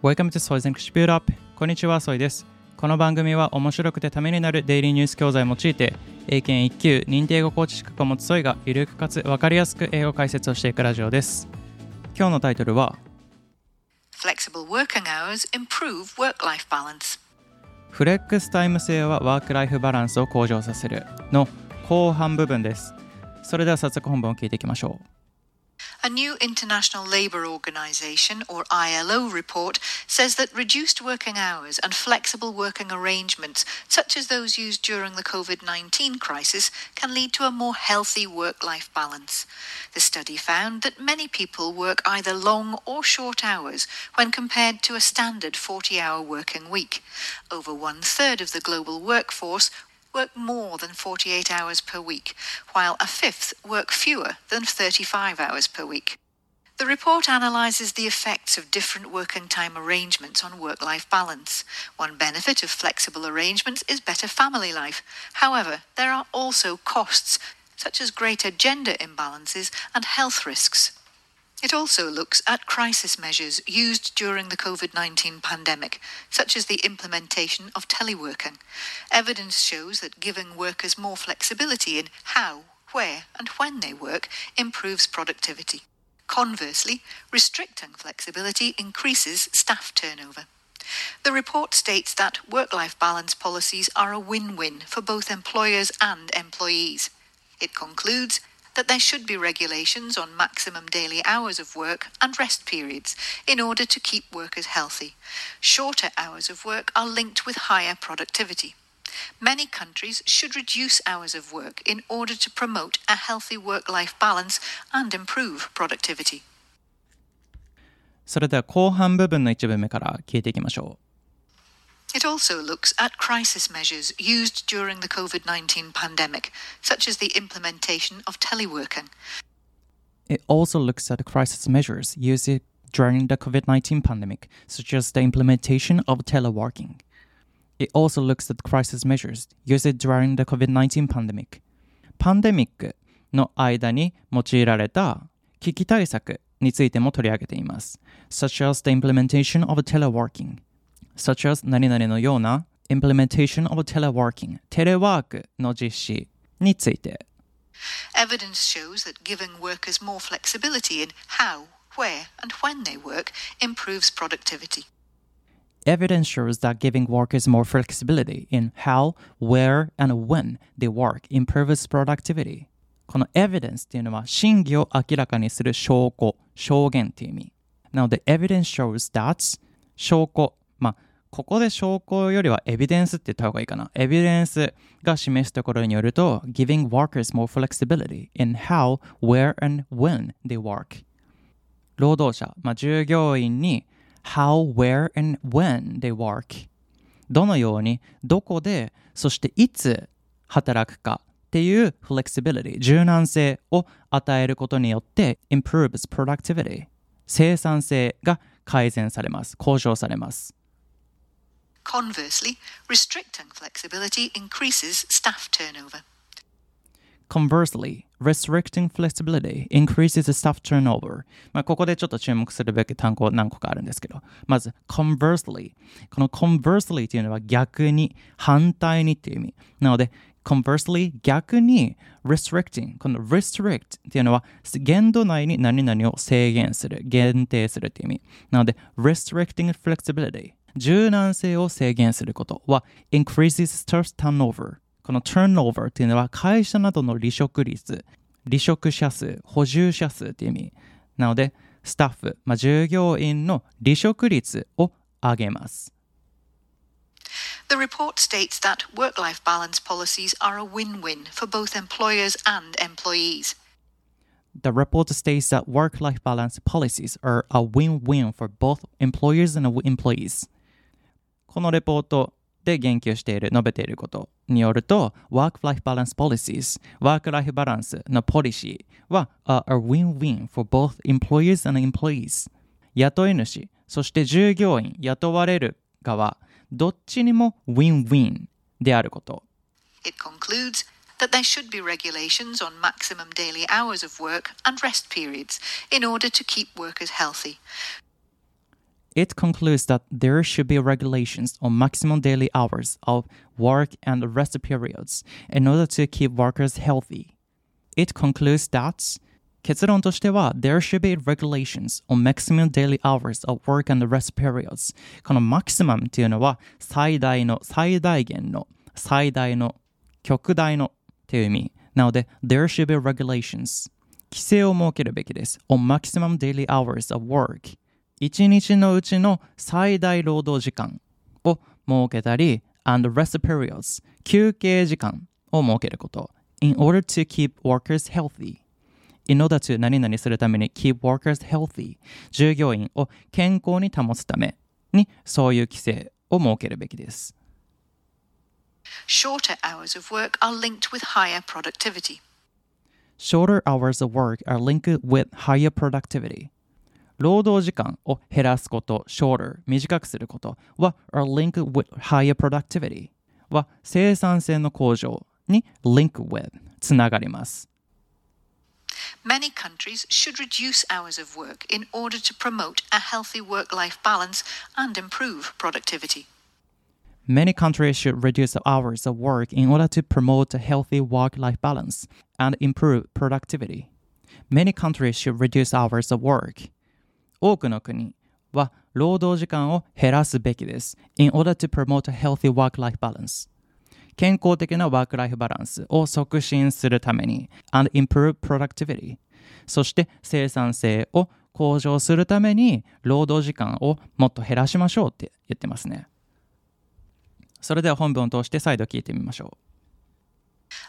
Welcome to Soy's English Build Up こんにちは、ソイです。この番組は面白くてためになるデイリーニュース教材を用いて、英検1級認定英語コーチ資格を持つソイがゆるくかつわかりやすく英語解説をしていくラジオです。今日のタイトルは Flexible working hours improve work-life balance フレックスタイム制はワークライフバランスを向上させるの後半部分です。それでは早速本文を聞いていきましょう。A new International Labour Organization, or ILO, report says that reduced working hours and flexible working arrangements, such as those used during the COVID 19 crisis, can lead to a more healthy work life balance. The study found that many people work either long or short hours when compared to a standard 40 hour working week. Over one third of the global workforce work more than 48 hours per week, while a fifth work fewer than 35 hours per week. The report analyses the effects of different working time arrangements on work life balance. One benefit of flexible arrangements is better family life. However, there are also costs, such as greater gender imbalances and health risks. It also looks at crisis measures used during the COVID 19 pandemic, such as the implementation of teleworking. Evidence shows that giving workers more flexibility in how, where, and when they work improves productivity. Conversely, restricting flexibility increases staff turnover. The report states that work life balance policies are a win win for both employers and employees. It concludes that there should be regulations on maximum daily hours of work and rest periods in order to keep workers healthy. Shorter hours of work are linked with higher productivity. Many countries should reduce hours of work in order to promote a healthy work life balance and improve productivity. それでは後半部分の一部目から聞いていきましょう。 it also looks at crisis measures used during the COVID 19 pandemic, such as the implementation of teleworking. It also looks at crisis measures used during the COVID 19 pandemic, such as the implementation of teleworking. It also looks at crisis measures used during the COVID 19 pandemic. パンデミックの間に用いられた危機対策についても取り上げています。such as the implementation of teleworking such as 何々のような implementation of teleworking テレワークの実施について Evidence shows that giving workers more flexibility in how, where, and when they work improves productivity. Evidence shows that giving workers more flexibility in how, where, and when they work improves productivity. この evidence っていうのは真偽を明らかにする証拠、証言っていう意味。なので evidence shows that 証拠、まあ ここで証拠よりはエビデンスって言った方がいいかな。エビデンスが示すところによると、giving workers more flexibility in how, where, and when they work. 労働者、まあ、従業員に how, where, and when they work. どのように、どこで、そしていつ働くかっていう flexibility、柔軟性を与えることによって improves productivity。生産性が改善されます。向上されます。Conversely, restricting flexibility increases staff turnover. Conversely, restricting flexibility increases staff turnover. まあ、ここでちょっと注目するべき単語何個かあるんですけど、まず conversely。この conversely っていうのは逆に、反対にっていう意味。なので、conversely 逆に restricting この restrict っていうのは限度内に何々を制限する限定するっていう意味なので restricting flexibility 柔軟性を制限することは increases staff turnover この turnover っていうのは会社などの離職率離職者数補充者数っていう意味なのでスタッフ、まあ、従業員の離職率を上げます The report states that work life balance policies are a win win for both employers and employees. The report states that work life balance policies are a win win for both employers and employees. このレポートで言及している、述べていることによると、Work-Life Balance Policies、Work-Life Balance のポリシーは a win-win for both employers and employees。雇い主、そして従業員、雇われる側、どっちにも win-win であること。It concludes that there should be regulations on maximum daily hours of work and rest periods in order to keep workers healthy. It concludes that there should be regulations on maximum daily hours of work and rest periods in order to keep workers healthy. It concludes that 結論としては There should be regulations on maximum daily hours of work and rest periods この maximum っていうのは最大の最大限の最大の極大のっていう意味なので There should be regulations 規制を設けるべきです on maximum daily hours of work 一日のうちの最大労働時間を設けたり and rest periods 休憩時間を設けること in order to keep workers healthy in order to 何々するために keep workers healthy 従業員を健康に保つためにそういう規制を設けるべきです Shorter hours of work are linked with higher productivity. Shorter hours of work are linked with higher productivity 労働時間を減らすこと shorter 短くすることは are linked with higher productivity は生産性の向上に link with つながります Many countries should reduce hours of work in order to promote a healthy work life balance and improve productivity. Many countries should reduce the hours of work in order to promote a healthy work life balance and improve productivity. Many countries should reduce hours of work. 多くの国は労働時間を減らすべきです。in order to promote a healthy work life balance. 健康的なワークライフバランスを促進するために and improve productivity そして生産性を向上するために労働時間をもっと減らしましょうって言ってますねそれでは本文を通して再度聞いてみましょう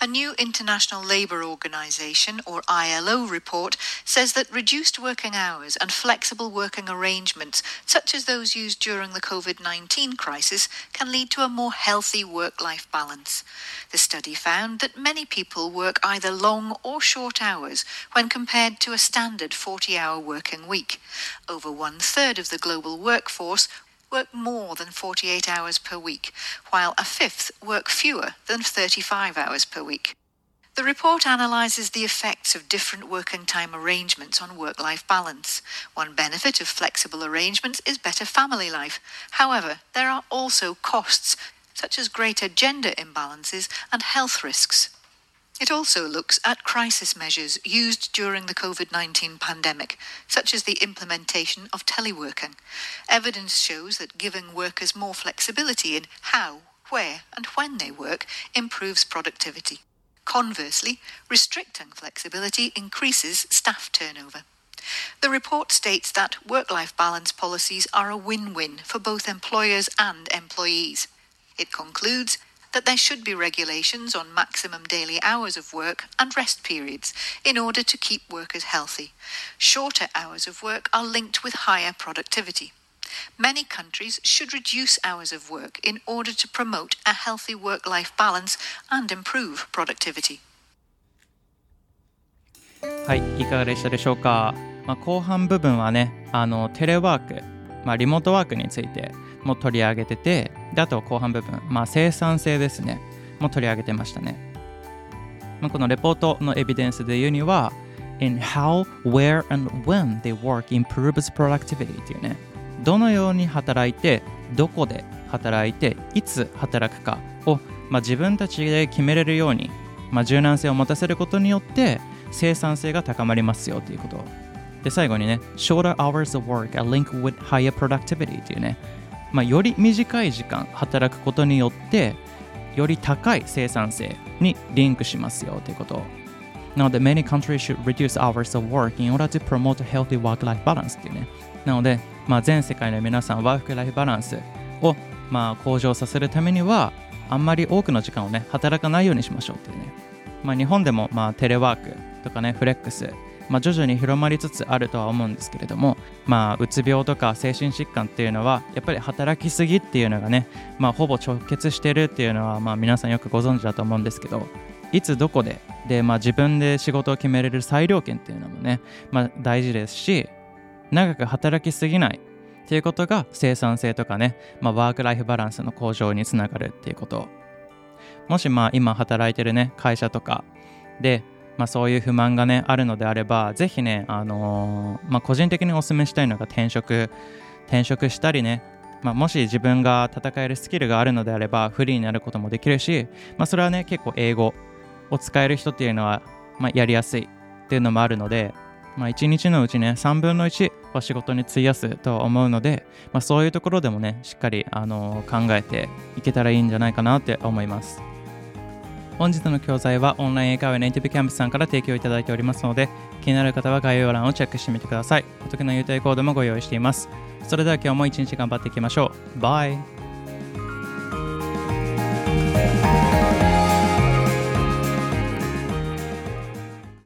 A new International Labour Organization, or ILO, report says that reduced working hours and flexible working arrangements, such as those used during the COVID 19 crisis, can lead to a more healthy work life balance. The study found that many people work either long or short hours when compared to a standard 40 hour working week. Over one third of the global workforce work more than 48 hours per week, while a fifth work fewer than 35 hours per week. The report analyses the effects of different working time arrangements on work life balance. One benefit of flexible arrangements is better family life. However, there are also costs, such as greater gender imbalances and health risks. It also looks at crisis measures used during the COVID 19 pandemic, such as the implementation of teleworking. Evidence shows that giving workers more flexibility in how, where, and when they work improves productivity. Conversely, restricting flexibility increases staff turnover. The report states that work life balance policies are a win win for both employers and employees. It concludes that there should be regulations on maximum daily hours of work and rest periods in order to keep workers healthy. Shorter hours of work are linked with higher productivity. Many countries should reduce hours of work in order to promote a healthy work life balance and improve productivity. はい、いかがでしたでしょうか、まあ、後半部分はねあのテレワーク、まあ、リモートワークについて も取り上げててであと後半部分、まあ、生産性ですね。も取り上げてましたね、まあ、このレポートのエビデンスで言うには in how, where and when they work improves productivity っていうね。どのように働いてどこで働いていつ働くかを、まあ、自分たちで決めれるように、まあ、柔軟性を持たせることによって生産性が高まりますよということ。で最後にね shorter hours of work are linked with higher productivity っていうね。まあ、より短い時間働くことによってより高い生産性にリンクしますよということ。なので many countries should reduce hours of work in order to promote healthy work-life balance っていうね。なので、まあ、全世界の皆さんワークライフバランスを、まあ、向上させるためにはあんまり多くの時間をね働かないようにしましょうっていうね、まあ、日本でも、まあ、テレワークとかねフレックスまあ、徐々に広まりつつあるとは思うんですけれども、まあ、うつ病とか精神疾患っていうのはやっぱり働きすぎっていうのがね、まあ、ほぼ直結してるっていうのは、まあ、皆さんよくご存知だと思うんですけどいつどこでで、まあ、自分で仕事を決めれる裁量権っていうのもね、まあ、大事ですし長く働きすぎないっていうことが生産性とかね、まあ、ワークライフバランスの向上につながるっていうこと。もしまあ今働いてるね会社とかでまあ、そういう不満がねあるのであればぜひね、あのー、まあ、個人的にお勧めしたいのが転職転職したりね、まあ、もし自分が戦えるスキルがあるのであればフリーになることもできるし、まあ、それはね結構英語を使える人っていうのは、まあ、やりやすいっていうのもあるので、まあ、1日のうちね3分の1は仕事に費やすと思うので、まあ、そういうところでもねしっかり、あのー、考えていけたらいいんじゃないかなって思います。本日の教材はオンライン英会話ネイティブキャンプさんから提供いただいておりますので気になる方は概要欄をチェックしてみてください。お得な優待コードもご用意しています。それでは今日も一日頑張っていきましょう。バイ。